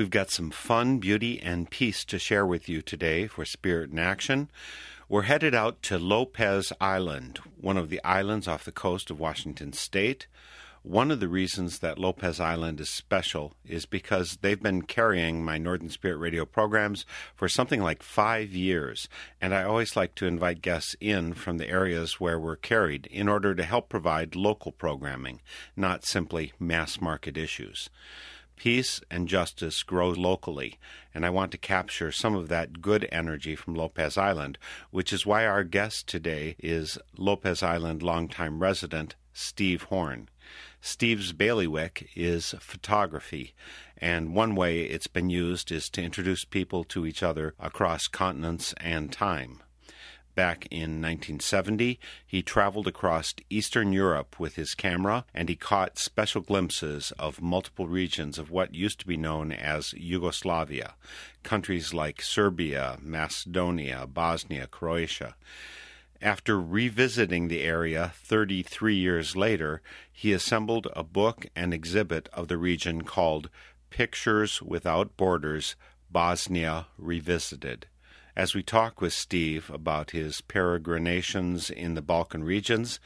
We've got some fun, beauty, and peace to share with you today for Spirit in Action. We're headed out to Lopez Island, one of the islands off the coast of Washington State. One of the reasons that Lopez Island is special is because they've been carrying my Northern Spirit radio programs for something like five years, and I always like to invite guests in from the areas where we're carried in order to help provide local programming, not simply mass market issues. Peace and justice grow locally, and I want to capture some of that good energy from Lopez Island, which is why our guest today is Lopez Island longtime resident Steve Horn. Steve's bailiwick is photography, and one way it's been used is to introduce people to each other across continents and time. Back in 1970, he traveled across Eastern Europe with his camera and he caught special glimpses of multiple regions of what used to be known as Yugoslavia, countries like Serbia, Macedonia, Bosnia, Croatia. After revisiting the area 33 years later, he assembled a book and exhibit of the region called Pictures Without Borders Bosnia Revisited. As we talk with Steve about his peregrinations in the Balkan regions,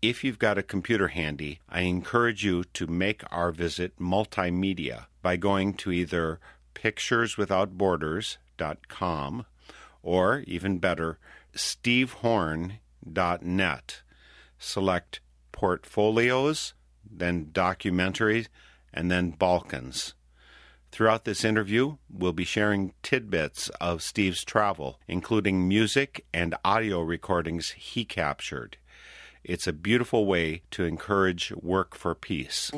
if you've got a computer handy, I encourage you to make our visit multimedia by going to either pictureswithoutborders.com or, even better, stevehorn.net. Select portfolios, then documentaries, and then Balkans. Throughout this interview, we'll be sharing tidbits of Steve's travel, including music and audio recordings he captured. It's a beautiful way to encourage work for peace.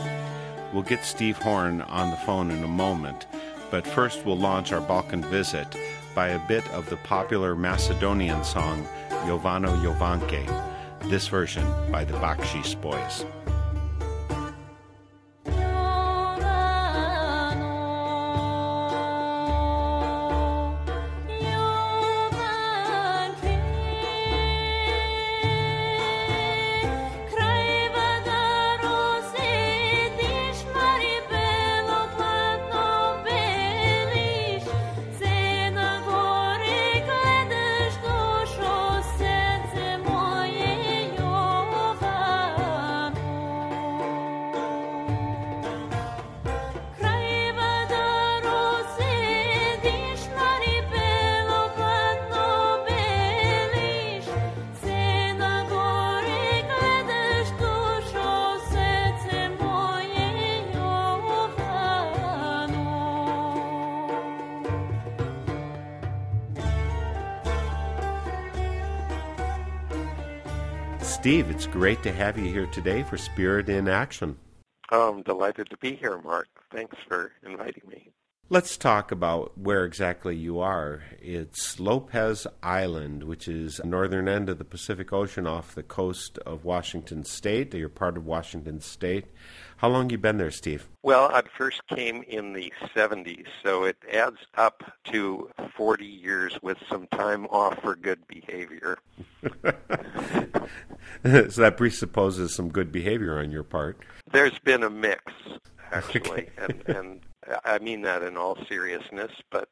We'll get Steve Horn on the phone in a moment, but first we'll launch our Balkan visit by a bit of the popular Macedonian song Jovano Jovanke, this version by the Bakshish Boys. Great to have you here today for Spirit in Action. Oh, I'm delighted to be here, Mark. Thanks for inviting me. Let's talk about where exactly you are. It's Lopez Island, which is northern end of the Pacific Ocean off the coast of Washington State. You're part of Washington State. How long you been there, Steve? Well, I first came in the 70s, so it adds up to 40 years with some time off for good behavior. so that presupposes some good behavior on your part. There's been a mix, actually, and, and I mean that in all seriousness, but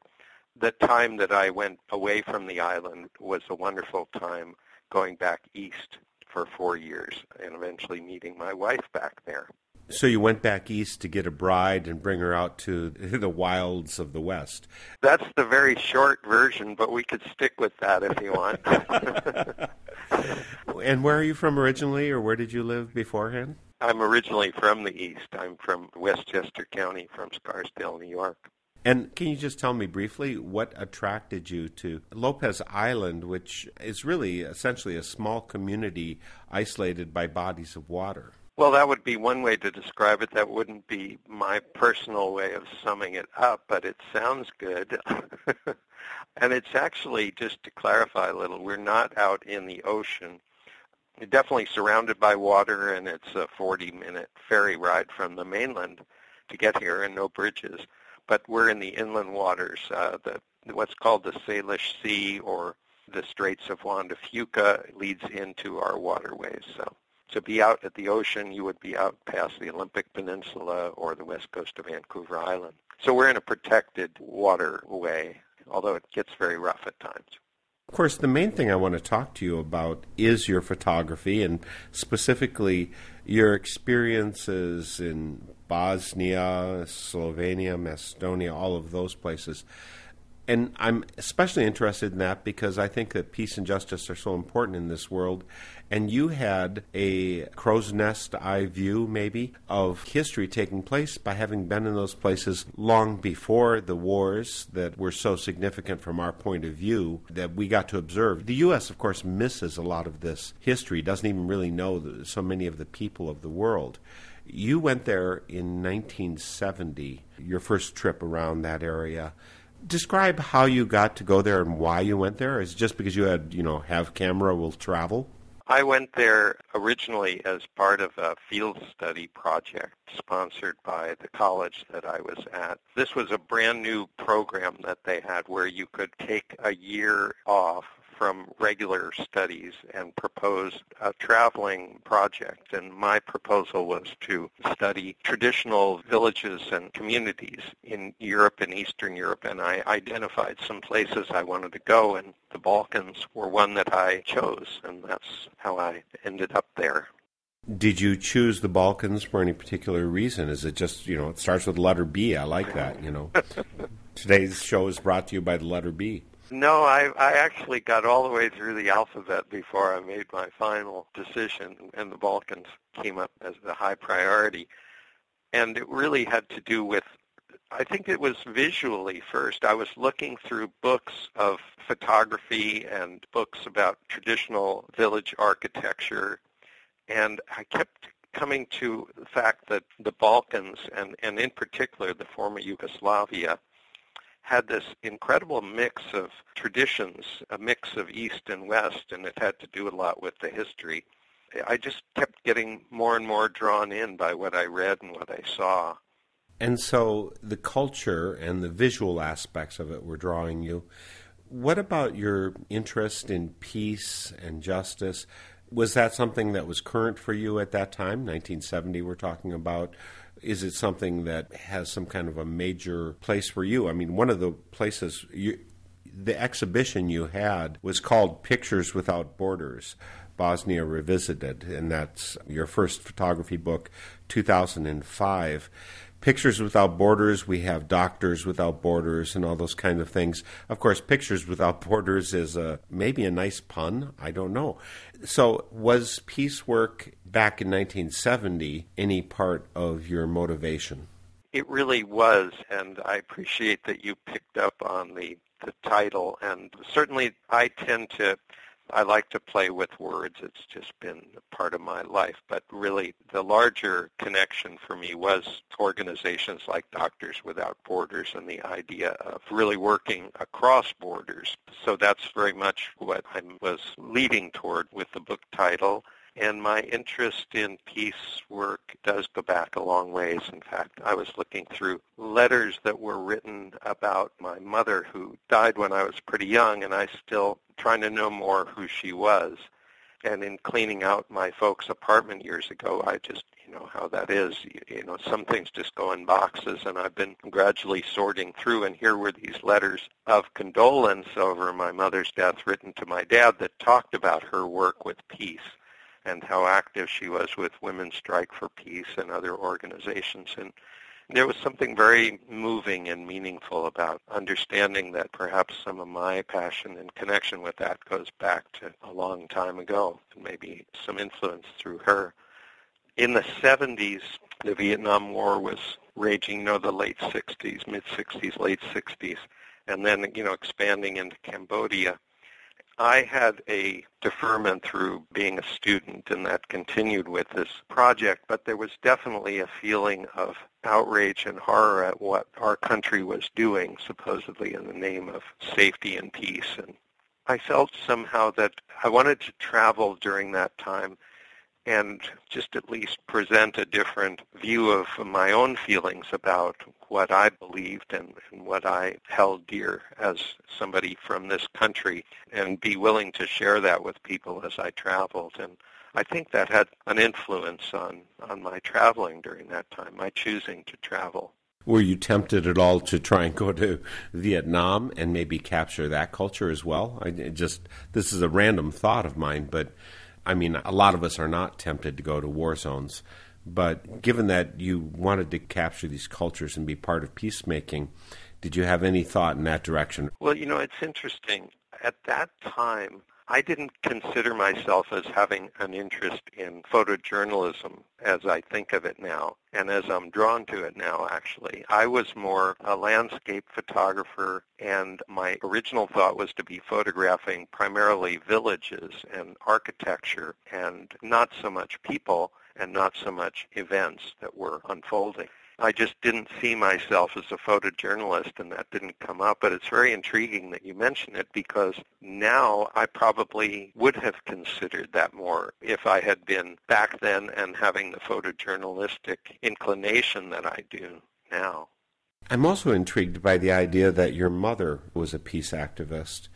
the time that I went away from the island was a wonderful time going back east for four years and eventually meeting my wife back there. So you went back east to get a bride and bring her out to the wilds of the West. That's the very short version, but we could stick with that if you want. and where are you from originally, or where did you live beforehand? I'm originally from the East. I'm from Westchester County, from Scarsdale, New York. And can you just tell me briefly what attracted you to Lopez Island, which is really essentially a small community isolated by bodies of water? Well, that would be one way to describe it. That wouldn't be my personal way of summing it up, but it sounds good. and it's actually, just to clarify a little, we're not out in the ocean. We're definitely surrounded by water, and it's a 40-minute ferry ride from the mainland to get here, and no bridges. But we're in the inland waters, uh, the what's called the Salish Sea or the Straits of Juan de Fuca leads into our waterways. So to be out at the ocean, you would be out past the Olympic Peninsula or the west coast of Vancouver Island. So we're in a protected waterway, although it gets very rough at times. Of course, the main thing I want to talk to you about is your photography and specifically your experiences in Bosnia, Slovenia, Macedonia, all of those places and I'm especially interested in that because I think that peace and justice are so important in this world. And you had a crow's nest eye view, maybe, of history taking place by having been in those places long before the wars that were so significant from our point of view that we got to observe. The U.S., of course, misses a lot of this history, doesn't even really know so many of the people of the world. You went there in 1970, your first trip around that area describe how you got to go there and why you went there. Is it just because you had, you know, have camera will travel? I went there originally as part of a field study project sponsored by the college that I was at. This was a brand new program that they had where you could take a year off from regular studies and proposed a traveling project. And my proposal was to study traditional villages and communities in Europe and Eastern Europe. And I identified some places I wanted to go, and the Balkans were one that I chose. And that's how I ended up there. Did you choose the Balkans for any particular reason? Is it just, you know, it starts with the letter B? I like that, you know. Today's show is brought to you by the letter B. No, I I actually got all the way through the alphabet before I made my final decision, and the Balkans came up as the high priority. And it really had to do with, I think it was visually first. I was looking through books of photography and books about traditional village architecture, and I kept coming to the fact that the Balkans, and, and in particular the former Yugoslavia, had this incredible mix of traditions, a mix of East and West, and it had to do a lot with the history. I just kept getting more and more drawn in by what I read and what I saw. And so the culture and the visual aspects of it were drawing you. What about your interest in peace and justice? Was that something that was current for you at that time, 1970, we're talking about? Is it something that has some kind of a major place for you? I mean, one of the places you, the exhibition you had was called Pictures Without Borders. Bosnia Revisited, and that's your first photography book, 2005. Pictures Without Borders, we have Doctors Without Borders and all those kind of things. Of course, Pictures Without Borders is a, maybe a nice pun. I don't know. So, was peace work back in 1970 any part of your motivation? It really was, and I appreciate that you picked up on the, the title. And certainly, I tend to I like to play with words. It's just been a part of my life. But really, the larger connection for me was organizations like Doctors Without Borders and the idea of really working across borders. So that's very much what I was leading toward with the book title. And my interest in peace work does go back a long ways. In fact, I was looking through letters that were written about my mother who died when I was pretty young, and I still trying to know more who she was. And in cleaning out my folks' apartment years ago, I just, you know, how that is. You, you know, some things just go in boxes, and I've been gradually sorting through, and here were these letters of condolence over my mother's death written to my dad that talked about her work with peace and how active she was with Women's Strike for Peace and other organizations. And there was something very moving and meaningful about understanding that perhaps some of my passion and connection with that goes back to a long time ago and maybe some influence through her. In the 70s, the Vietnam War was raging, you know, the late 60s, mid-60s, late 60s, and then, you know, expanding into Cambodia. I had a deferment through being a student, and that continued with this project, but there was definitely a feeling of outrage and horror at what our country was doing, supposedly in the name of safety and peace. And I felt somehow that I wanted to travel during that time and just at least present a different view of my own feelings about what I believed and, and, what I held dear as somebody from this country and be willing to share that with people as I traveled. And I think that had an influence on, on my traveling during that time, my choosing to travel. Were you tempted at all to try and go to Vietnam and maybe capture that culture as well? I just this is a random thought of mine, but I mean, a lot of us are not tempted to go to war zones, but given that you wanted to capture these cultures and be part of peacemaking, did you have any thought in that direction? Well, you know, it's interesting. At that time, I didn't consider myself as having an interest in photojournalism as I think of it now, and as I'm drawn to it now, actually. I was more a landscape photographer, and my original thought was to be photographing primarily villages and architecture, and not so much people and not so much events that were unfolding. I just didn't see myself as a photojournalist, and that didn't come up. But it's very intriguing that you mention it because now I probably would have considered that more if I had been back then and having the photojournalistic inclination that I do now. I'm also intrigued by the idea that your mother was a peace activist,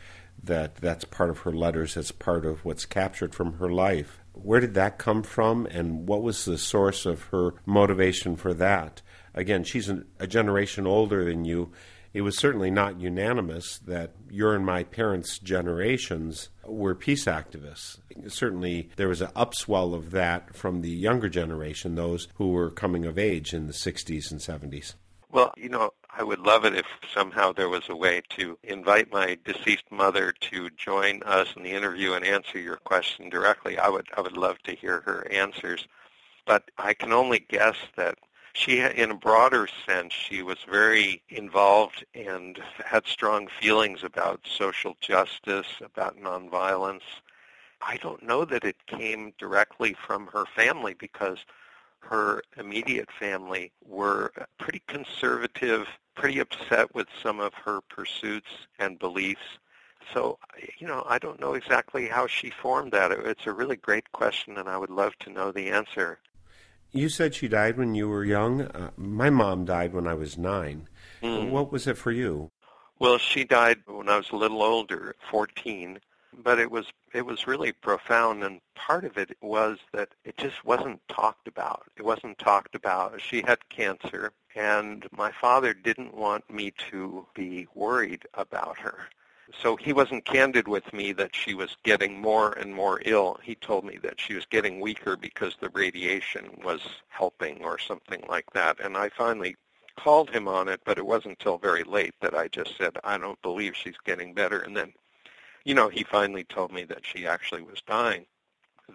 that that's part of her letters, that's part of what's captured from her life. Where did that come from, and what was the source of her motivation for that? Again, she's an, a generation older than you. It was certainly not unanimous that your and my parents' generations were peace activists. Certainly, there was an upswell of that from the younger generation, those who were coming of age in the 60s and 70s. Well, you know, I would love it if somehow there was a way to invite my deceased mother to join us in the interview and answer your question directly. I would I would love to hear her answers. But I can only guess that she, in a broader sense, she was very involved and had strong feelings about social justice, about nonviolence. I don't know that it came directly from her family because her immediate family were pretty conservative, pretty upset with some of her pursuits and beliefs. So, you know, I don't know exactly how she formed that. It's a really great question, and I would love to know the answer. You said she died when you were young. Uh, my mom died when I was nine. Mm. What was it for you? Well, she died when I was a little older, 14, but it was it was really profound and part of it was that it just wasn't talked about. It wasn't talked about. She had cancer and my father didn't want me to be worried about her. So he wasn't candid with me that she was getting more and more ill. He told me that she was getting weaker because the radiation was helping or something like that. And I finally called him on it, but it wasn't until very late that I just said, I don't believe she's getting better. And then, you know, he finally told me that she actually was dying.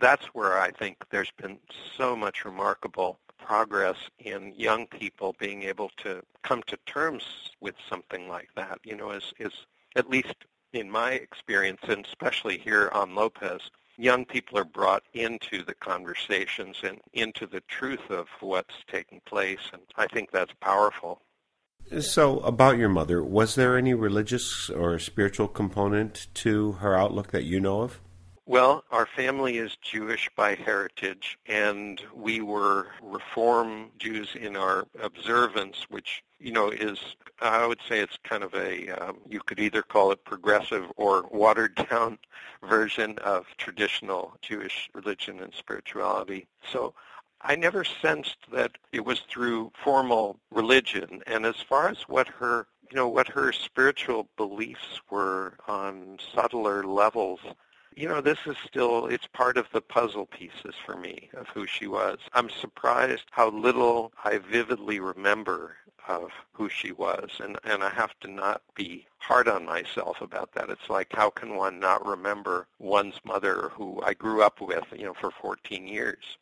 That's where I think there's been so much remarkable progress in young people being able to come to terms with something like that, you know, is, is at least in my experience, and especially here on Lopez, young people are brought into the conversations and into the truth of what's taking place, and I think that's powerful. So, about your mother, was there any religious or spiritual component to her outlook that you know of? Well, our family is Jewish by heritage, and we were Reform Jews in our observance, which, you know, is, I would say it's kind of a, um, you could either call it progressive or watered down version of traditional Jewish religion and spirituality. So I never sensed that it was through formal religion. And as far as what her, you know, what her spiritual beliefs were on subtler levels, you know, this is still, it's part of the puzzle pieces for me of who she was. I'm surprised how little I vividly remember of who she was. And, and I have to not be hard on myself about that. It's like, how can one not remember one's mother who I grew up with, you know, for 14 years?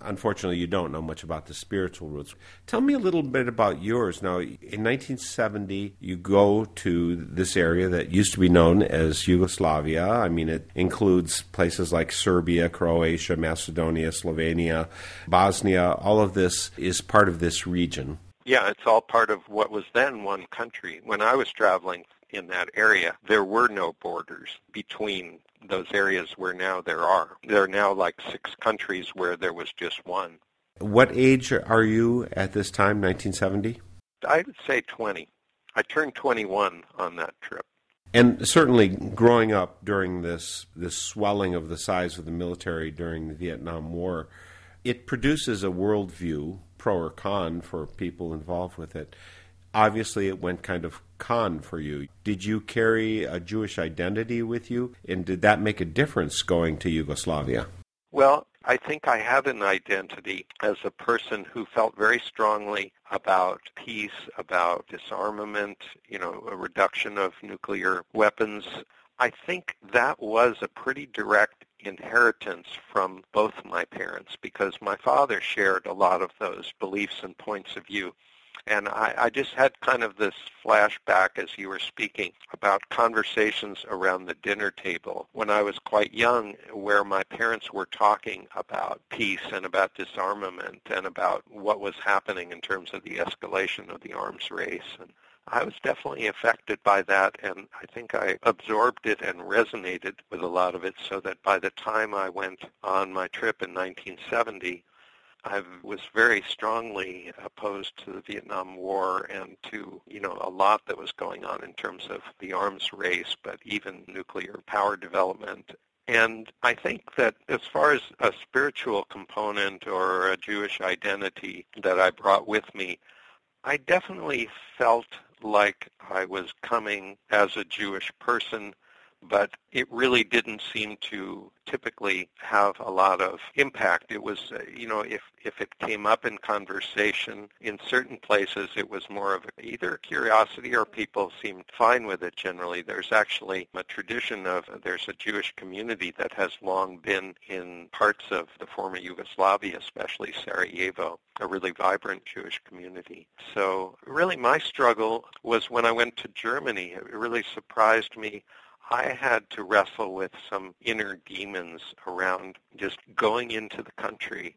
Unfortunately, you don't know much about the spiritual roots. Tell me a little bit about yours. Now, in 1970, you go to this area that used to be known as Yugoslavia. I mean, it includes places like Serbia, Croatia, Macedonia, Slovenia, Bosnia. All of this is part of this region. Yeah, it's all part of what was then one country. When I was traveling in that area, there were no borders between those areas where now there are. There are now like six countries where there was just one. What age are you at this time, 1970? I would say 20. I turned 21 on that trip. And certainly, growing up during this this swelling of the size of the military during the Vietnam War, it produces a worldview, pro or con, for people involved with it obviously it went kind of con for you. Did you carry a Jewish identity with you, and did that make a difference going to Yugoslavia? Well, I think I had an identity as a person who felt very strongly about peace, about disarmament, you know, a reduction of nuclear weapons. I think that was a pretty direct inheritance from both my parents because my father shared a lot of those beliefs and points of view. And I, I just had kind of this flashback as you were speaking about conversations around the dinner table when I was quite young where my parents were talking about peace and about disarmament and about what was happening in terms of the escalation of the arms race. And I was definitely affected by that, and I think I absorbed it and resonated with a lot of it so that by the time I went on my trip in 1970, I was very strongly opposed to the Vietnam War and to, you know, a lot that was going on in terms of the arms race, but even nuclear power development. And I think that as far as a spiritual component or a Jewish identity that I brought with me, I definitely felt like I was coming as a Jewish person but it really didn't seem to typically have a lot of impact. It was, uh, you know, if, if it came up in conversation, in certain places it was more of either curiosity or people seemed fine with it generally. There's actually a tradition of, there's a Jewish community that has long been in parts of the former Yugoslavia, especially Sarajevo, a really vibrant Jewish community. So really my struggle was when I went to Germany. It really surprised me I had to wrestle with some inner demons around just going into the country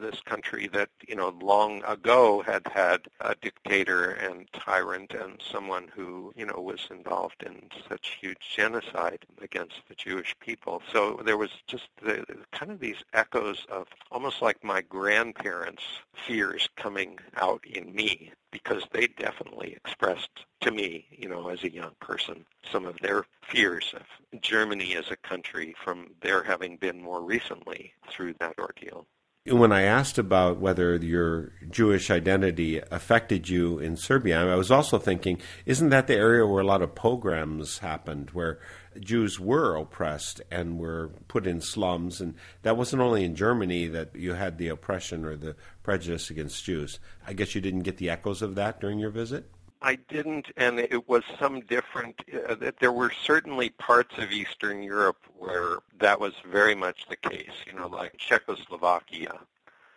this country that you know long ago had had a dictator and tyrant and someone who you know was involved in such huge genocide against the Jewish people. So there was just the, kind of these echoes of almost like my grandparents' fears coming out in me because they definitely expressed to me, you know, as a young person, some of their fears of Germany as a country from their having been more recently through that ordeal when I asked about whether your Jewish identity affected you in Serbia, I was also thinking, isn't that the area where a lot of pogroms happened, where Jews were oppressed and were put in slums? And that wasn't only in Germany that you had the oppression or the prejudice against Jews. I guess you didn't get the echoes of that during your visit? I didn't, and it was some different. Uh, there were certainly parts of Eastern Europe where that was very much the case. You know, like Czechoslovakia.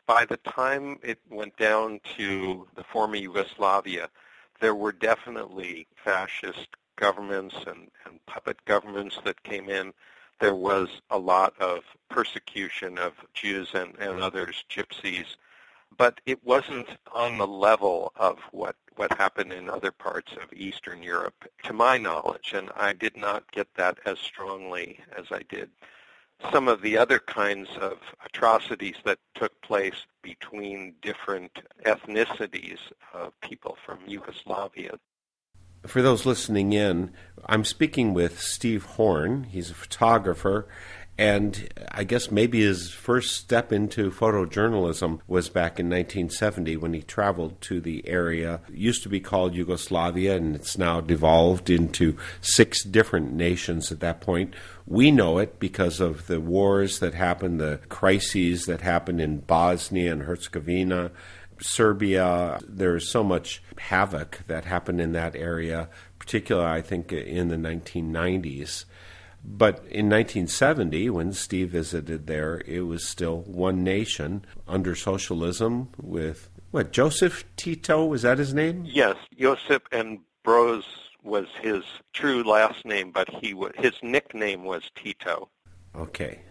By the time it went down to the former Yugoslavia, there were definitely fascist governments and, and puppet governments that came in. There was a lot of persecution of Jews and, and others, gypsies, but it wasn't on the level of what what happened in other parts of Eastern Europe, to my knowledge, and I did not get that as strongly as I did some of the other kinds of atrocities that took place between different ethnicities of people from Yugoslavia. For those listening in, I'm speaking with Steve Horn. He's a photographer And I guess maybe his first step into photojournalism was back in 1970 when he traveled to the area. It used to be called Yugoslavia, and it's now devolved into six different nations at that point. We know it because of the wars that happened, the crises that happened in Bosnia and Herzegovina, Serbia. There's so much havoc that happened in that area, particularly, I think, in the 1990s. But in 1970, when Steve visited there, it was still one nation under socialism with, what, Joseph Tito? Was that his name? Yes, Josip and Broz was his true last name, but he his nickname was Tito. Okay.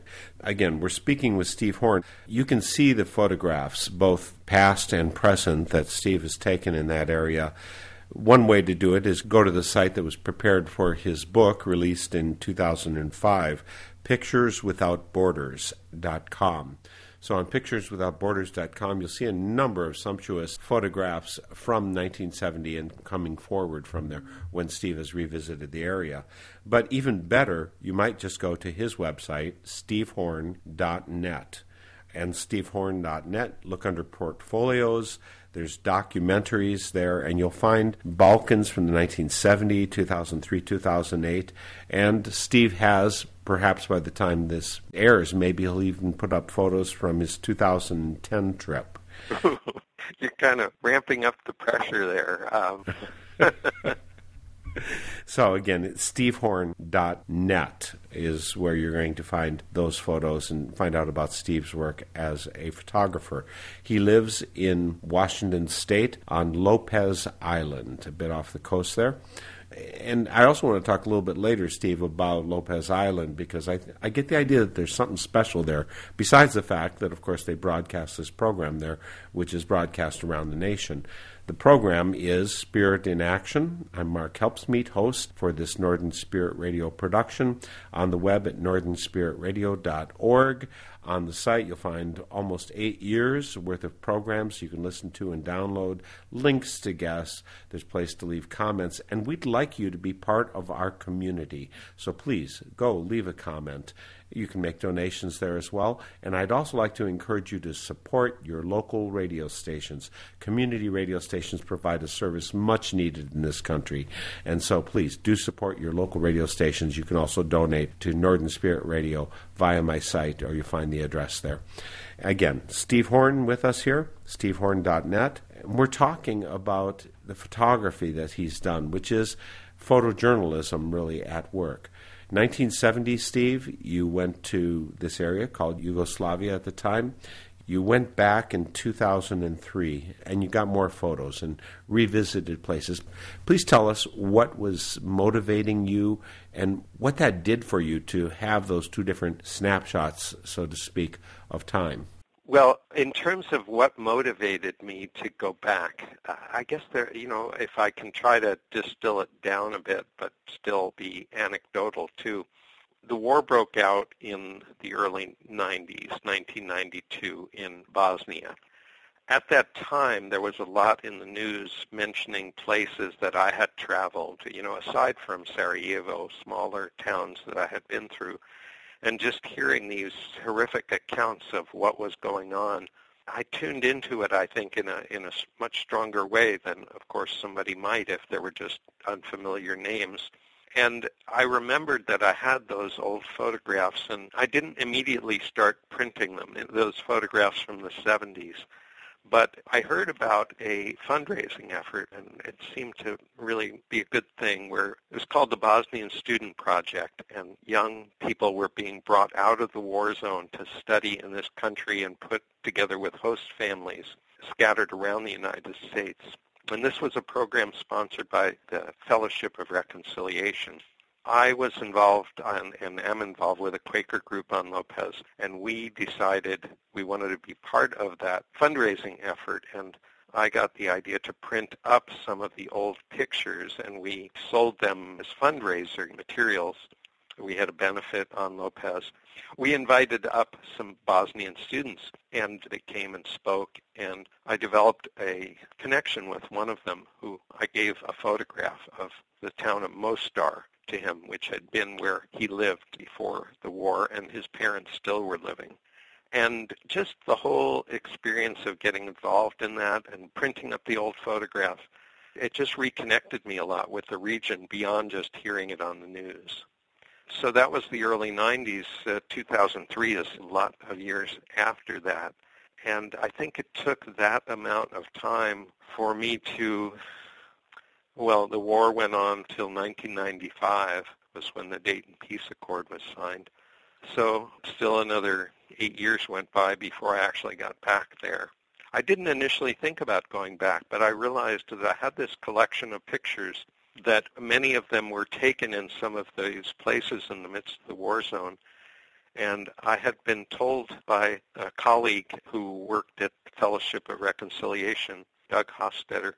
Again, we're speaking with Steve Horn. You can see the photographs, both past and present, that Steve has taken in that area. One way to do it is go to the site that was prepared for his book, released in 2005, pictureswithoutborders.com. So on pictureswithoutborders.com, you'll see a number of sumptuous photographs from 1970 and coming forward from there when Steve has revisited the area. But even better, you might just go to his website, stevehorn.net. And stevehorn.net, look under portfolios. There's documentaries there, and you'll find Balkans from the 1970, 2003, 2008. And Steve has, perhaps by the time this airs, maybe he'll even put up photos from his 2010 trip. You're kind of ramping up the pressure there. Um. so again, it's stevehorn.net is where you're going to find those photos and find out about Steve's work as a photographer. He lives in Washington State on Lopez Island, a bit off the coast there. And I also want to talk a little bit later, Steve, about Lopez Island because I, I get the idea that there's something special there, besides the fact that, of course, they broadcast this program there, which is broadcast around the nation. The program is Spirit in Action. I'm Mark Helpsmeet, host for this Northern Spirit Radio production on the web at northernspiritradio.org. On the site, you'll find almost eight years worth of programs you can listen to and download, links to guests. There's a place to leave comments, and we'd like you to be part of our community. So please go leave a comment. You can make donations there as well. And I'd also like to encourage you to support your local radio stations. Community radio stations provide a service much needed in this country. And so please do support your local radio stations. You can also donate to Northern Spirit Radio via my site, or you find the address there. Again, Steve Horn with us here, stevehorn.net. We're talking about the photography that he's done, which is photojournalism really at work. 1970, Steve, you went to this area called Yugoslavia at the time. You went back in 2003 and you got more photos and revisited places. Please tell us what was motivating you and what that did for you to have those two different snapshots, so to speak, of time. Well, in terms of what motivated me to go back, I guess there, you know, if I can try to distill it down a bit, but still be anecdotal too. The war broke out in the early 90s, 1992 in Bosnia. At that time, there was a lot in the news mentioning places that I had traveled, you know, aside from Sarajevo, smaller towns that I had been through and just hearing these horrific accounts of what was going on, I tuned into it. I think in a in a much stronger way than, of course, somebody might if there were just unfamiliar names. And I remembered that I had those old photographs, and I didn't immediately start printing them. Those photographs from the 70s. But I heard about a fundraising effort, and it seemed to really be a good thing, where it was called the Bosnian Student Project, and young people were being brought out of the war zone to study in this country and put together with host families scattered around the United States. And this was a program sponsored by the Fellowship of Reconciliation. I was involved on, and am involved with a Quaker group on Lopez, and we decided we wanted to be part of that fundraising effort. And I got the idea to print up some of the old pictures, and we sold them as fundraiser materials. We had a benefit on Lopez. We invited up some Bosnian students, and they came and spoke, and I developed a connection with one of them who I gave a photograph of the town of Mostar to him, which had been where he lived before the war and his parents still were living. And just the whole experience of getting involved in that and printing up the old photographs, it just reconnected me a lot with the region beyond just hearing it on the news. So that was the early 90s. Uh, 2003 is a lot of years after that. And I think it took that amount of time for me to, well, the war went on till 1995 was when the Dayton Peace Accord was signed. So still another eight years went by before I actually got back there. I didn't initially think about going back, but I realized that I had this collection of pictures that many of them were taken in some of these places in the midst of the war zone. And I had been told by a colleague who worked at Fellowship of Reconciliation, Doug Hostetter,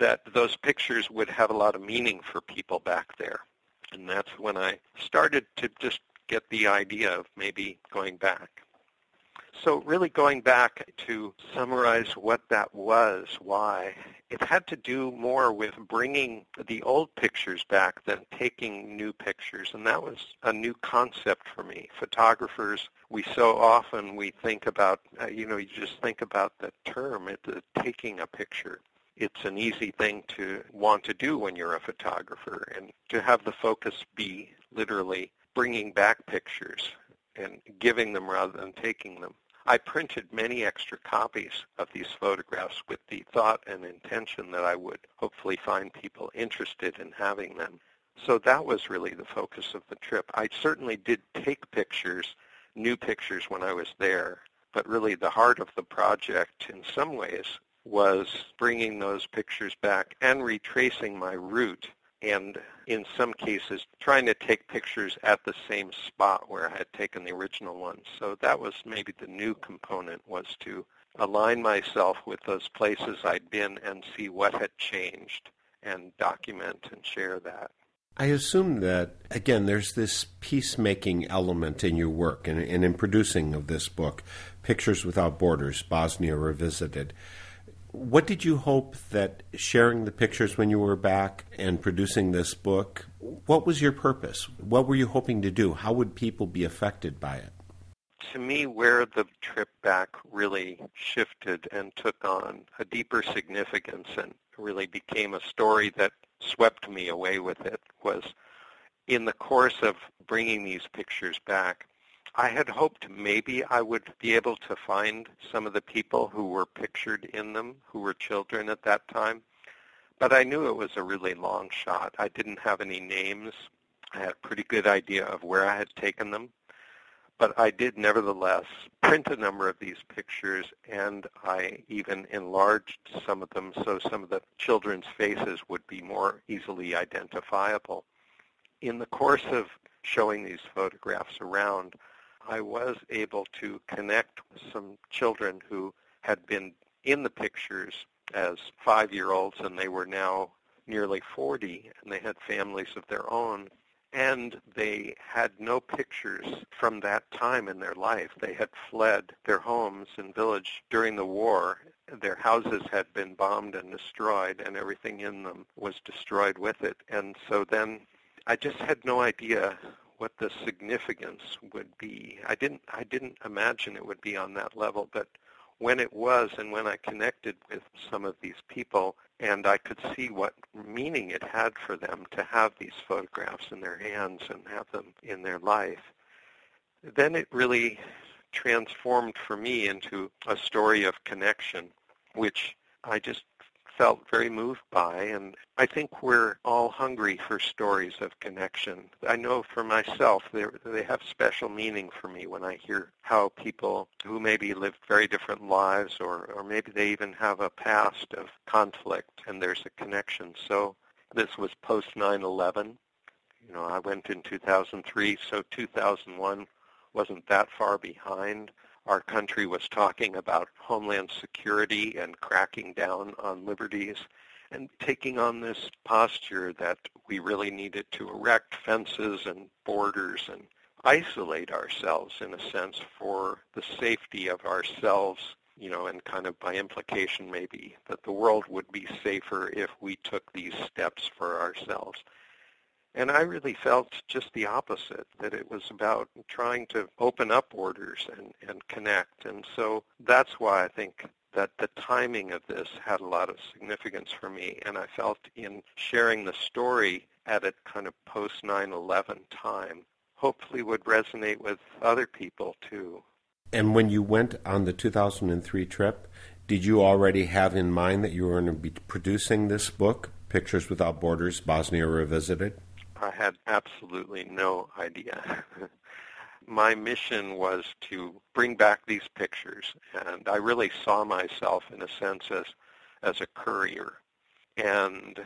that those pictures would have a lot of meaning for people back there. And that's when I started to just get the idea of maybe going back. So really going back to summarize what that was, why, it had to do more with bringing the old pictures back than taking new pictures. And that was a new concept for me. Photographers, we so often we think about, uh, you know, you just think about the term, it, the taking a picture. It's an easy thing to want to do when you're a photographer and to have the focus be literally bringing back pictures and giving them rather than taking them. I printed many extra copies of these photographs with the thought and intention that I would hopefully find people interested in having them. So that was really the focus of the trip. I certainly did take pictures, new pictures when I was there, but really the heart of the project in some ways was bringing those pictures back and retracing my route and in some cases trying to take pictures at the same spot where I had taken the original ones. So that was maybe the new component was to align myself with those places I'd been and see what had changed and document and share that. I assume that, again, there's this peacemaking element in your work and, and in producing of this book, Pictures Without Borders, Bosnia Revisited. What did you hope that sharing the pictures when you were back and producing this book, what was your purpose? What were you hoping to do? How would people be affected by it? To me, where the trip back really shifted and took on a deeper significance and really became a story that swept me away with it was in the course of bringing these pictures back, I had hoped maybe I would be able to find some of the people who were pictured in them, who were children at that time. But I knew it was a really long shot. I didn't have any names. I had a pretty good idea of where I had taken them. But I did nevertheless print a number of these pictures, and I even enlarged some of them so some of the children's faces would be more easily identifiable. In the course of showing these photographs around, I was able to connect with some children who had been in the pictures as five-year-olds and they were now nearly 40 and they had families of their own and they had no pictures from that time in their life. They had fled their homes and village during the war. Their houses had been bombed and destroyed and everything in them was destroyed with it. And so then I just had no idea what the significance would be. I didn't I didn't imagine it would be on that level, but when it was and when I connected with some of these people and I could see what meaning it had for them to have these photographs in their hands and have them in their life, then it really transformed for me into a story of connection, which I just felt very moved by, and I think we're all hungry for stories of connection. I know for myself they have special meaning for me when I hear how people who maybe lived very different lives, or or maybe they even have a past of conflict, and there's a connection. So this was post 9/11. You know, I went in 2003, so 2001 wasn't that far behind our country was talking about homeland security and cracking down on liberties and taking on this posture that we really needed to erect fences and borders and isolate ourselves in a sense for the safety of ourselves, you know, and kind of by implication maybe that the world would be safer if we took these steps for ourselves. And I really felt just the opposite, that it was about trying to open up borders and, and connect. And so that's why I think that the timing of this had a lot of significance for me. And I felt in sharing the story at a kind of post 9-11 time, hopefully would resonate with other people too. And when you went on the 2003 trip, did you already have in mind that you were going to be producing this book, Pictures Without Borders, Bosnia Revisited? I had absolutely no idea. My mission was to bring back these pictures, and I really saw myself in a sense as, as a courier and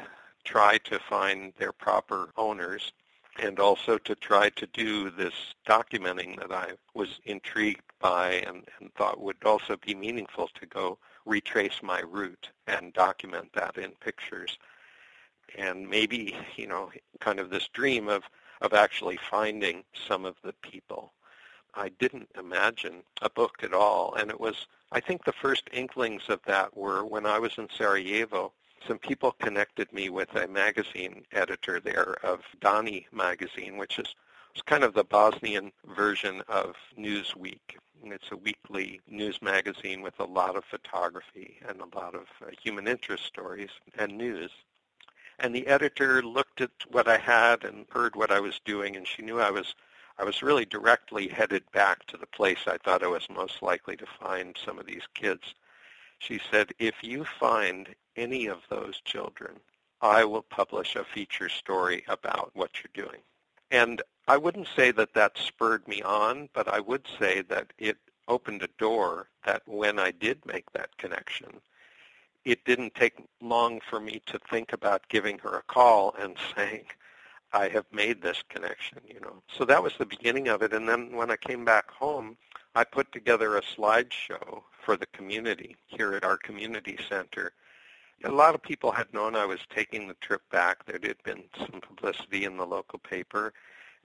try to find their proper owners and also to try to do this documenting that I was intrigued by and, and thought would also be meaningful to go retrace my route and document that in pictures. And maybe, you know, kind of this dream of, of actually finding some of the people. I didn't imagine a book at all. And it was, I think the first inklings of that were when I was in Sarajevo some people connected me with a magazine editor there of Dani magazine, which is it's kind of the Bosnian version of Newsweek. It's a weekly news magazine with a lot of photography and a lot of uh, human interest stories and news. And the editor looked at what I had and heard what I was doing, and she knew I was I was really directly headed back to the place I thought I was most likely to find some of these kids. She said, if you find any of those children, I will publish a feature story about what you're doing. And I wouldn't say that that spurred me on, but I would say that it opened a door that when I did make that connection, it didn't take long for me to think about giving her a call and saying, I have made this connection, you know. So that was the beginning of it. And then when I came back home, I put together a slideshow for the community here at our community center a lot of people had known I was taking the trip back. There had been some publicity in the local paper,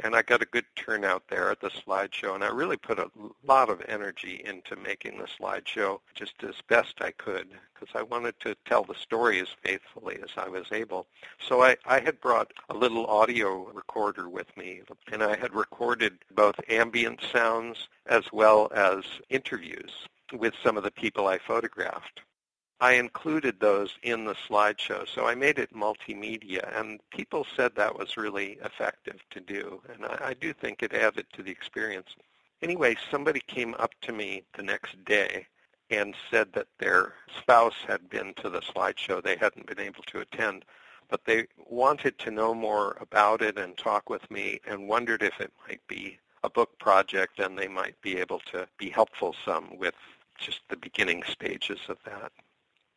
and I got a good turnout there at the slideshow. And I really put a lot of energy into making the slideshow just as best I could because I wanted to tell the story as faithfully as I was able. So I, I had brought a little audio recorder with me, and I had recorded both ambient sounds as well as interviews with some of the people I photographed. I included those in the slideshow, so I made it multimedia, and people said that was really effective to do, and I, I do think it added to the experience. Anyway, somebody came up to me the next day and said that their spouse had been to the slideshow. They hadn't been able to attend, but they wanted to know more about it and talk with me and wondered if it might be a book project and they might be able to be helpful some with just the beginning stages of that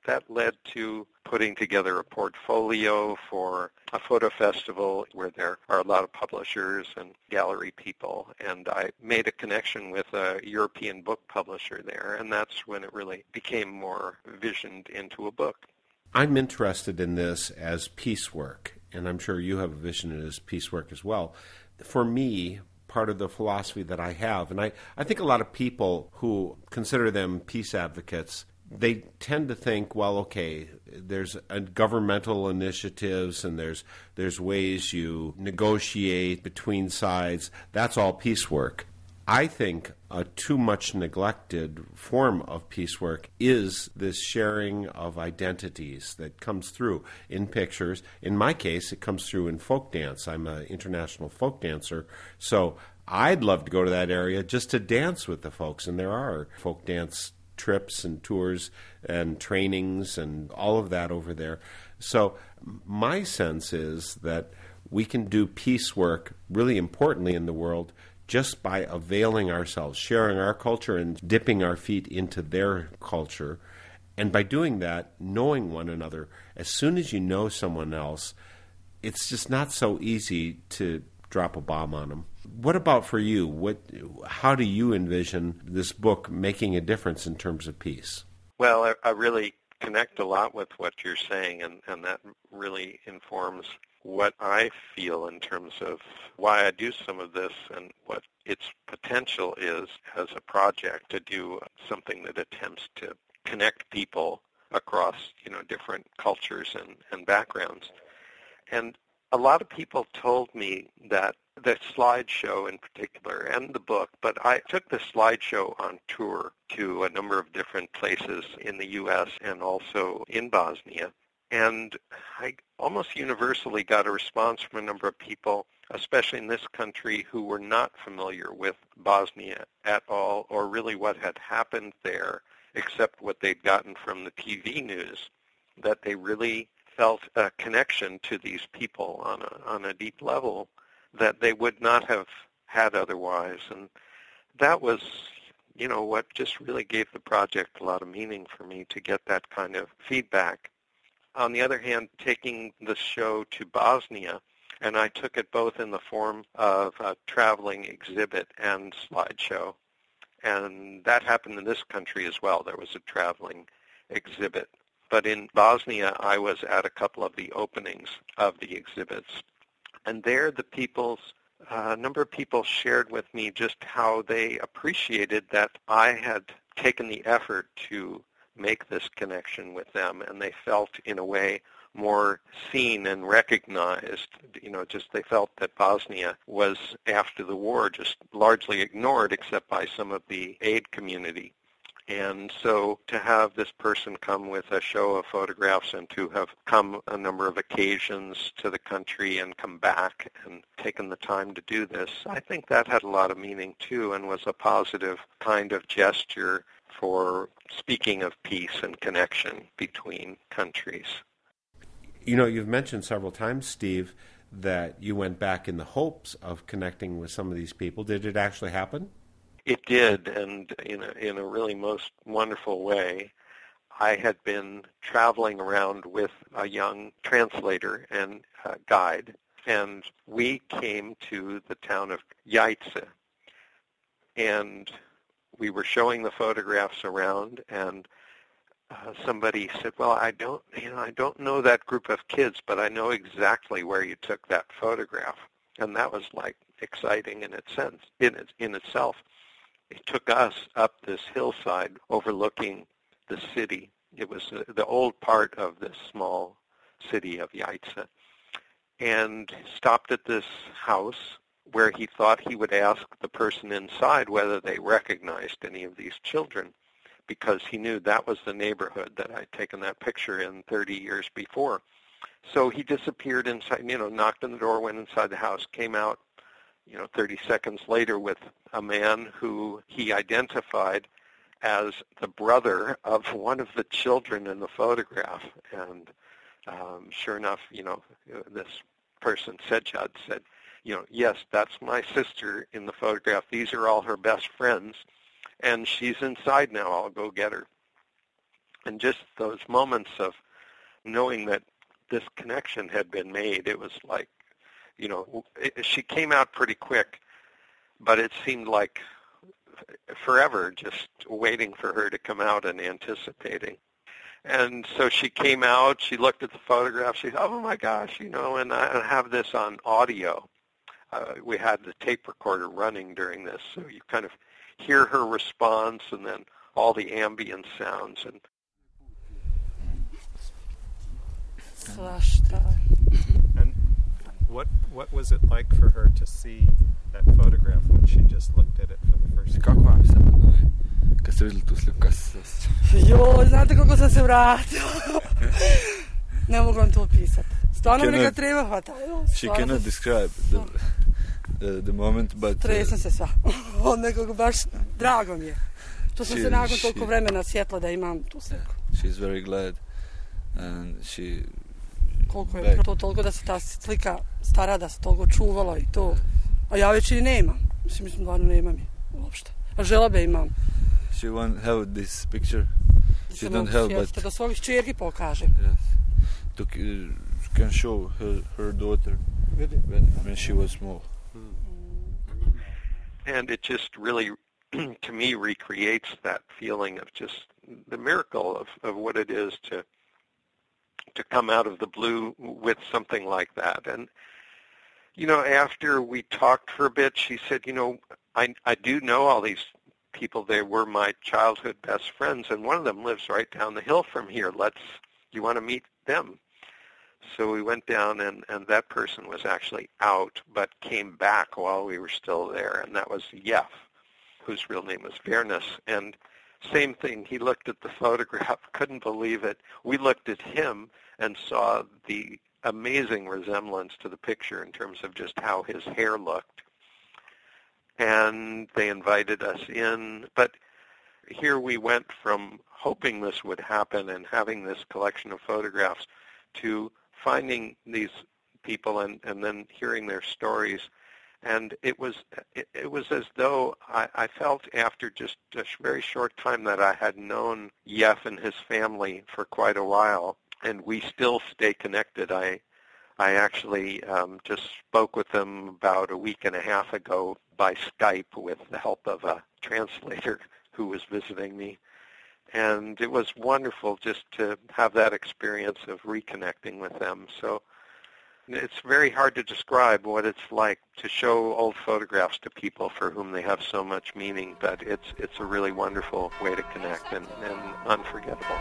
that led to putting together a portfolio for a photo festival where there are a lot of publishers and gallery people. And I made a connection with a European book publisher there, and that's when it really became more visioned into a book. I'm interested in this as peace work, and I'm sure you have a vision as peace work as well. For me, part of the philosophy that I have, and I, I think a lot of people who consider them peace advocates they tend to think, well, okay, there's governmental initiatives and there's there's ways you negotiate between sides. That's all peace work. I think a too much neglected form of peace work is this sharing of identities that comes through in pictures. In my case, it comes through in folk dance. I'm an international folk dancer, so I'd love to go to that area just to dance with the folks, and there are folk dance trips and tours and trainings and all of that over there. So, my sense is that we can do peace work really importantly in the world just by availing ourselves, sharing our culture and dipping our feet into their culture. And by doing that, knowing one another, as soon as you know someone else, it's just not so easy to drop a bomb on them. What about for you? What, how do you envision this book making a difference in terms of peace? Well, I, I really connect a lot with what you're saying, and, and that really informs what I feel in terms of why I do some of this and what its potential is as a project to do something that attempts to connect people across, you know, different cultures and, and backgrounds. And a lot of people told me that the slideshow in particular and the book, but I took the slideshow on tour to a number of different places in the U.S. and also in Bosnia. And I almost universally got a response from a number of people, especially in this country, who were not familiar with Bosnia at all or really what had happened there, except what they'd gotten from the TV news, that they really felt a connection to these people on a, on a deep level that they would not have had otherwise. And that was, you know, what just really gave the project a lot of meaning for me to get that kind of feedback. On the other hand, taking the show to Bosnia, and I took it both in the form of a traveling exhibit and slideshow. And that happened in this country as well. There was a traveling exhibit. But in Bosnia, I was at a couple of the openings of the exhibits. And there the people's a number of people shared with me just how they appreciated that I had taken the effort to make this connection with them, and they felt in a way more seen and recognized. You know, just they felt that Bosnia was after the war just largely ignored except by some of the aid community. And so to have this person come with a show of photographs and to have come a number of occasions to the country and come back and taken the time to do this, I think that had a lot of meaning too and was a positive kind of gesture for speaking of peace and connection between countries. You know, you've mentioned several times, Steve, that you went back in the hopes of connecting with some of these people. Did it actually happen? It did, and in a, in a really most wonderful way. I had been traveling around with a young translator and uh, guide, and we came to the town of Jajce, and we were showing the photographs around, and uh, somebody said, "Well, I don't, you know, I don't know that group of kids, but I know exactly where you took that photograph," and that was like exciting in its sense, in its, in itself it took us up this hillside overlooking the city. It was uh, the old part of this small city of Jajce. And stopped at this house where he thought he would ask the person inside whether they recognized any of these children because he knew that was the neighborhood that I'd taken that picture in 30 years before. So he disappeared inside, you know, knocked on the door, went inside the house, came out, you know, 30 seconds later with a man who he identified as the brother of one of the children in the photograph. And um, sure enough, you know, this person, Sejad, said, you know, yes, that's my sister in the photograph. These are all her best friends. And she's inside now. I'll go get her. And just those moments of knowing that this connection had been made, it was like you know, it, she came out pretty quick, but it seemed like forever just waiting for her to come out and anticipating. And so she came out, she looked at the photograph, she said, oh my gosh, you know, and I have this on audio. Uh, we had the tape recorder running during this, so you kind of hear her response and then all the ambient sounds. And what what was it like for her to see that photograph when she just looked at it for the first time? Kako vam se kad ste vidjeli tu sliku? Kad ste se... Jo, znate kako sam se vratila. ne mogu vam to opisati. Stvarno mi ga treba hvata. She cannot describe the, the, the moment, but... Uh, Tresam se sva. Od nekog baš drago mi je. To sam she, se nakon toliko vremena sjetla da imam tu sliku. She's very glad and she koliko je to toliko da se ta slika stara da se toliko čuvalo i to. A ja već i nemam. Mislim, mislim, stvarno nemam je uopšte. A želabe imam. She won't have this picture. She don't have, but... Da svojih čerki pokažem. Yes. To uh, can show her, her daughter when, when she was small. And it just really, to me, recreates that feeling of just the miracle of, of what it is to to come out of the blue with something like that. And you know, after we talked for a bit, she said, you know, I I do know all these people. They were my childhood best friends, and one of them lives right down the hill from here. Let's. You want to meet them? So we went down, and, and that person was actually out, but came back while we were still there, and that was Yef, whose real name was Vernis. And same thing, he looked at the photograph, couldn't believe it. We looked at him and saw the amazing resemblance to the picture in terms of just how his hair looked. And they invited us in, but here we went from hoping this would happen and having this collection of photographs to finding these people and, and then hearing their stories. And it was it, it was as though I, I felt after just a very short time that I had known Yef and his family for quite a while, and we still stay connected. I I actually um, just spoke with them about a week and a half ago by Skype with the help of a translator who was visiting me. And it was wonderful just to have that experience of reconnecting with them. So it's very hard to describe what it's like to show old photographs to people for whom they have so much meaning, but it's it's a really wonderful way to connect and, and unforgettable.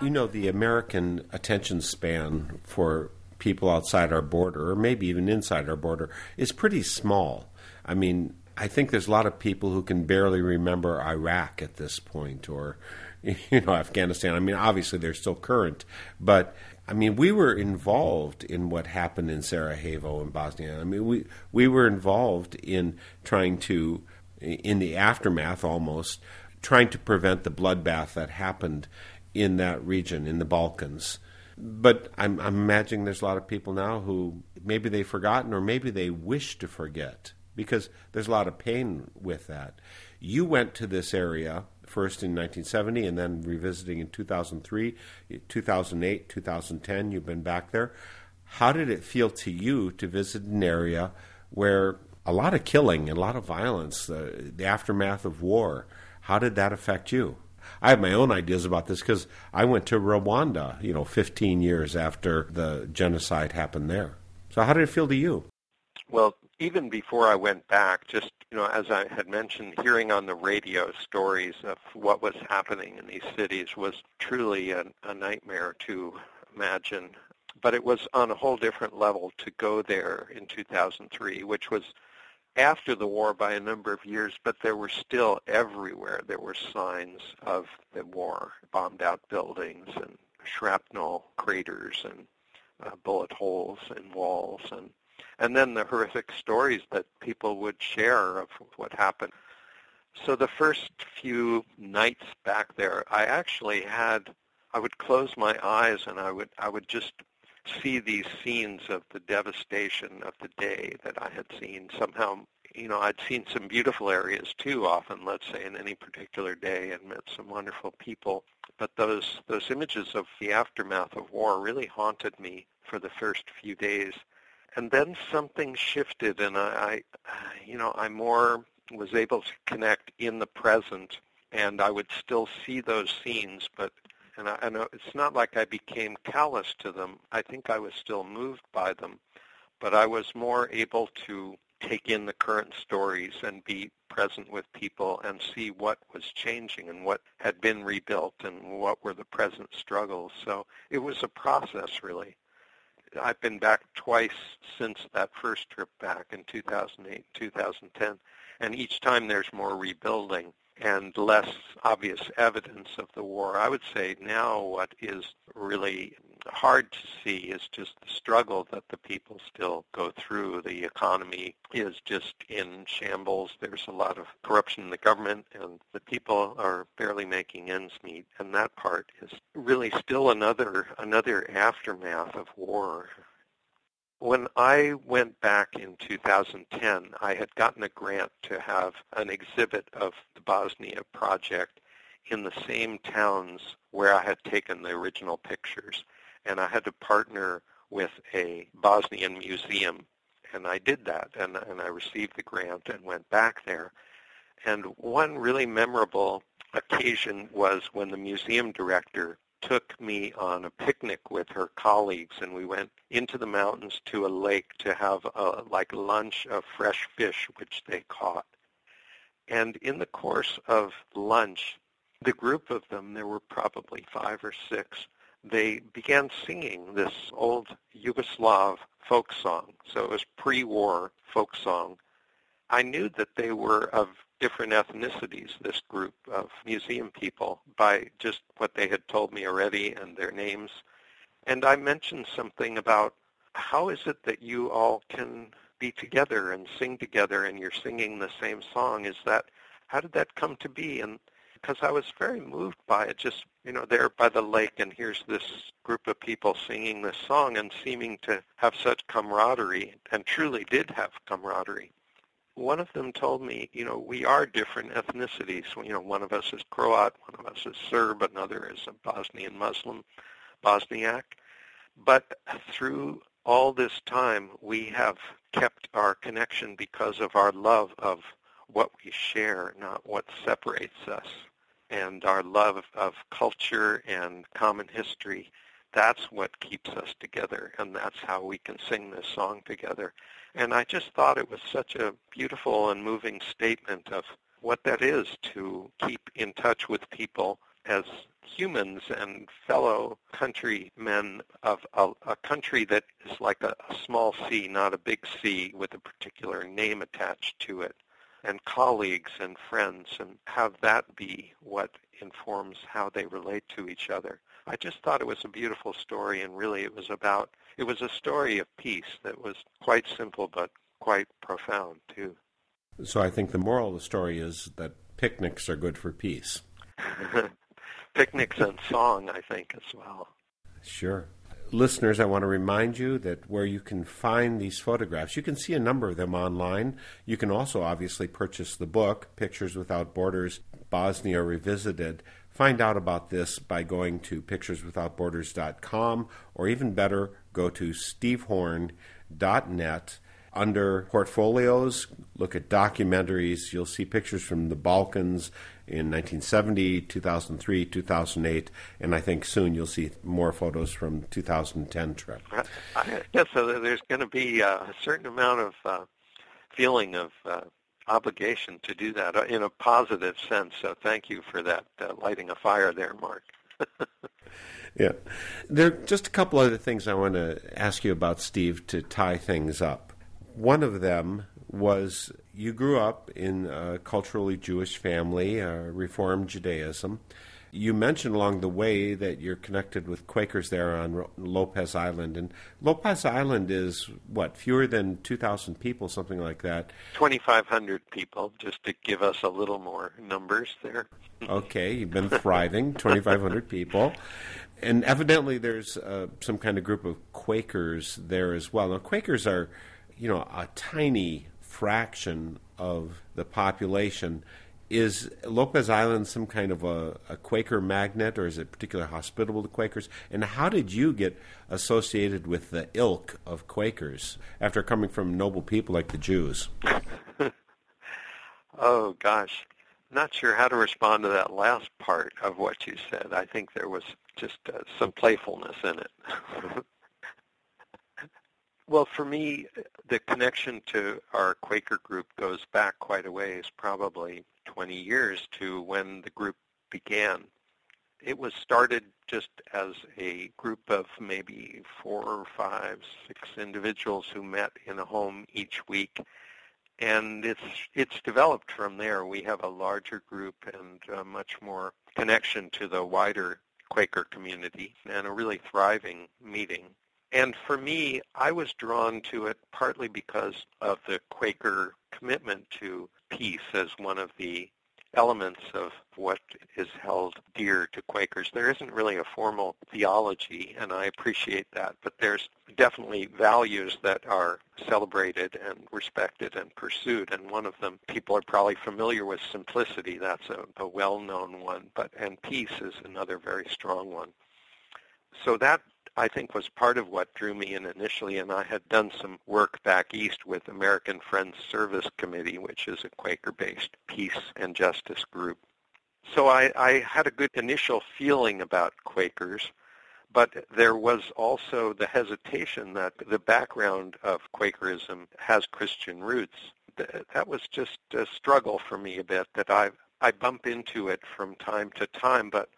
You know, the American attention span for people outside our border, or maybe even inside our border, is pretty small. I mean, I think there's a lot of people who can barely remember Iraq at this point, or you know, Afghanistan. I mean, obviously they're still current, but I mean, we were involved in what happened in Sarajevo and Bosnia. I mean, we we were involved in trying to, in the aftermath almost, trying to prevent the bloodbath that happened in that region in the Balkans. But I'm, I'm imagining there's a lot of people now who maybe they've forgotten or maybe they wish to forget because there's a lot of pain with that. You went to this area first in 1970 and then revisiting in 2003, 2008, 2010. You've been back there. How did it feel to you to visit an area where a lot of killing and a lot of violence, uh, the aftermath of war, how did that affect you? I have my own ideas about this because I went to Rwanda, you know, 15 years after the genocide happened there. So how did it feel to you? Well, even before I went back, just you know, as I had mentioned, hearing on the radio stories of what was happening in these cities was truly a, a nightmare to imagine. But it was on a whole different level to go there in 2003, which was after the war by a number of years, but there were still everywhere there were signs of the war, bombed out buildings and shrapnel craters and uh, bullet holes in walls and and then the horrific stories that people would share of what happened. So the first few nights back there, I actually had I would close my eyes and I would I would just see these scenes of the devastation of the day that I had seen. Somehow, you know, I'd seen some beautiful areas too, often, let's say, in any particular day and met some wonderful people. But those, those images of the aftermath of war really haunted me for the first few days. And then something shifted and I, I you know, I more was able to connect in the present and I would still see those scenes, but and I, and it's not like I became callous to them. I think I was still moved by them, but I was more able to take in the current stories and be present with people and see what was changing and what had been rebuilt and what were the present struggles. So it was a process, really. I've been back twice since that first trip back in 2008, 2010, and each time there's more rebuilding and less obvious evidence of the war. I would say now what is really hard to see is just the struggle that the people still go through. The economy is just in shambles. There's a lot of corruption in the government and the people are barely making ends meet. And that part is really still another another aftermath of war. When I went back in 2010, I had gotten a grant to have an exhibit of the Bosnia project in the same towns where I had taken the original pictures. And I had to partner with a Bosnian museum. And I did that, and, and I received the grant and went back there. And one really memorable occasion was when the museum director took me on a picnic with her colleagues and we went into the mountains to a lake to have a like lunch of fresh fish which they caught. And in the course of lunch, the group of them, there were probably five or six, they began singing this old Yugoslav folk song. So it was pre-war folk song. I knew that they were of different ethnicities, this group of museum people, by just what they had told me already and their names. And I mentioned something about how is it that you all can be together and sing together and you're singing the same song? Is that, how did that come to be? And because I was very moved by it, just, you know, there by the lake and here's this group of people singing this song and seeming to have such camaraderie and truly did have camaraderie one of them told me, you know, we are different ethnicities. You know, one of us is Croat, one of us is Serb, another is a Bosnian Muslim, Bosniak. But through all this time, we have kept our connection because of our love of what we share, not what separates us. And our love of culture and common history, that's what keeps us together, and that's how we can sing this song together. And I just thought it was such a beautiful and moving statement of what that is to keep in touch with people as humans and fellow countrymen of a, a country that is like a, a small C, not a big C with a particular name attached to it, and colleagues and friends, and have that be what informs how they relate to each other. I just thought it was a beautiful story, and really it was about it was a story of peace that was quite simple but quite profound too. So I think the moral of the story is that picnics are good for peace. picnics and song, I think, as well. Sure. Listeners, I want to remind you that where you can find these photographs, you can see a number of them online. You can also obviously purchase the book, Pictures Without Borders Bosnia Revisited. Find out about this by going to pictureswithoutborders.com or even better, go to stevehorn.net. Under portfolios, look at documentaries. You'll see pictures from the Balkans in 1970, 2003, 2008, and I think soon you'll see more photos from 2010 trip. Yeah, so there's going to be a certain amount of uh, feeling of uh, obligation to do that uh, in a positive sense. So thank you for that, uh, lighting a fire there, Mark. yeah. There are just a couple other things I want to ask you about, Steve, to tie things up. One of them was you grew up in a culturally Jewish family, uh, Reformed Judaism you mentioned along the way that you're connected with Quakers there on Lopez Island, and Lopez Island is what fewer than 2,000 people, something like that. 2,500 people, just to give us a little more numbers there. okay, you've been thriving, 2,500 people, and evidently there's uh, some kind of group of Quakers there as well. Now, Quakers are, you know, a tiny fraction of the population is Lopez Island some kind of a, a, Quaker magnet, or is it particularly hospitable to Quakers? And how did you get associated with the ilk of Quakers after coming from noble people like the Jews? oh gosh, not sure how to respond to that last part of what you said. I think there was just uh, some playfulness in it. well, for me, the connection to our Quaker group goes back quite a ways, probably 20 years to when the group began. It was started just as a group of maybe four or five, six individuals who met in a home each week. And it's it's developed from there. We have a larger group and much more connection to the wider Quaker community and a really thriving meeting. And for me, I was drawn to it partly because of the Quaker commitment to peace as one of the elements of what is held dear to Quakers. There isn't really a formal theology, and I appreciate that, but there's definitely values that are celebrated and respected and pursued, and one of them people are probably familiar with simplicity. That's a, a well-known one, but and peace is another very strong one. So that I think was part of what drew me in initially, and I had done some work back east with American Friends Service Committee, which is a Quaker-based peace and justice group. So I, I had a good initial feeling about Quakers, but there was also the hesitation that the background of Quakerism has Christian roots. That was just a struggle for me a bit that I I bump into it from time to time, but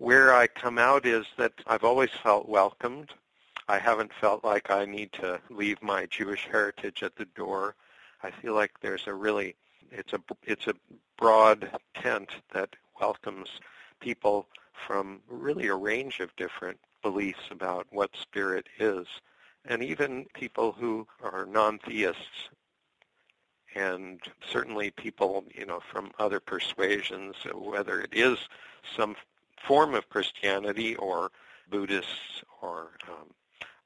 where I come out is that I've always felt welcomed. I haven't felt like I need to leave my Jewish heritage at the door. I feel like there's a really it's a it's a broad tent that welcomes people from really a range of different beliefs about what spirit is and even people who are non-theists and certainly people you know from other persuasions whether it is some form of Christianity or Buddhists or um,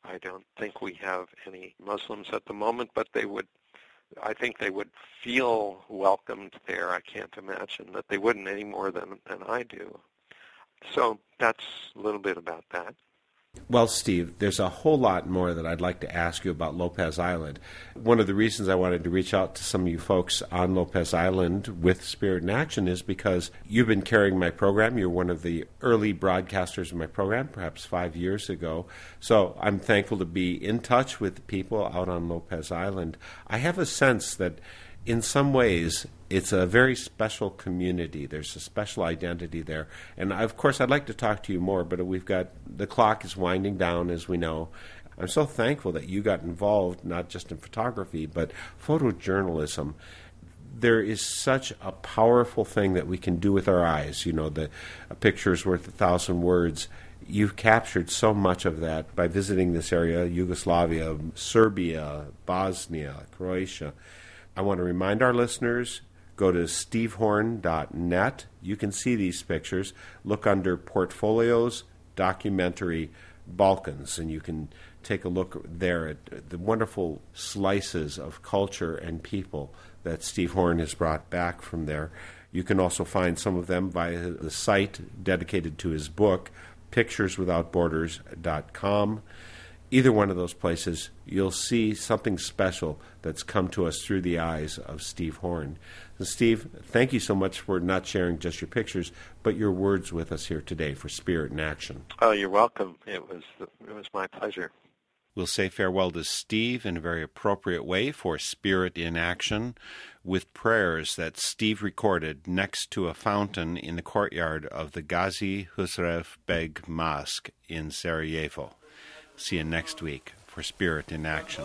I don't think we have any Muslims at the moment, but they would, I think they would feel welcomed there. I can't imagine that they wouldn't any more than, than I do. So that's a little bit about that. Well, Steve, there's a whole lot more that I'd like to ask you about Lopez Island. One of the reasons I wanted to reach out to some of you folks on Lopez Island with Spirit in Action is because you've been carrying my program. You're one of the early broadcasters of my program, perhaps five years ago. So I'm thankful to be in touch with people out on Lopez Island. I have a sense that in some ways, it's a very special community. There's a special identity there. And of course, I'd like to talk to you more, but we've got the clock is winding down, as we know. I'm so thankful that you got involved, not just in photography, but photojournalism. There is such a powerful thing that we can do with our eyes. You know, the a picture is worth a thousand words. You've captured so much of that by visiting this area Yugoslavia, Serbia, Bosnia, Croatia I want to remind our listeners go to stevehorn.net. You can see these pictures. Look under Portfolios, Documentary, Balkans, and you can take a look there at the wonderful slices of culture and people that Steve Horn has brought back from there. You can also find some of them via the site dedicated to his book, pictureswithoutborders.com either one of those places, you'll see something special that's come to us through the eyes of Steve Horn. So Steve, thank you so much for not sharing just your pictures, but your words with us here today for Spirit in Action. Oh, you're welcome. It was it was my pleasure. We'll say farewell to Steve in a very appropriate way for Spirit in Action with prayers that Steve recorded next to a fountain in the courtyard of the Gazi Husrev Beg Mosque in Sarajevo. See you next week for Spirit in Action.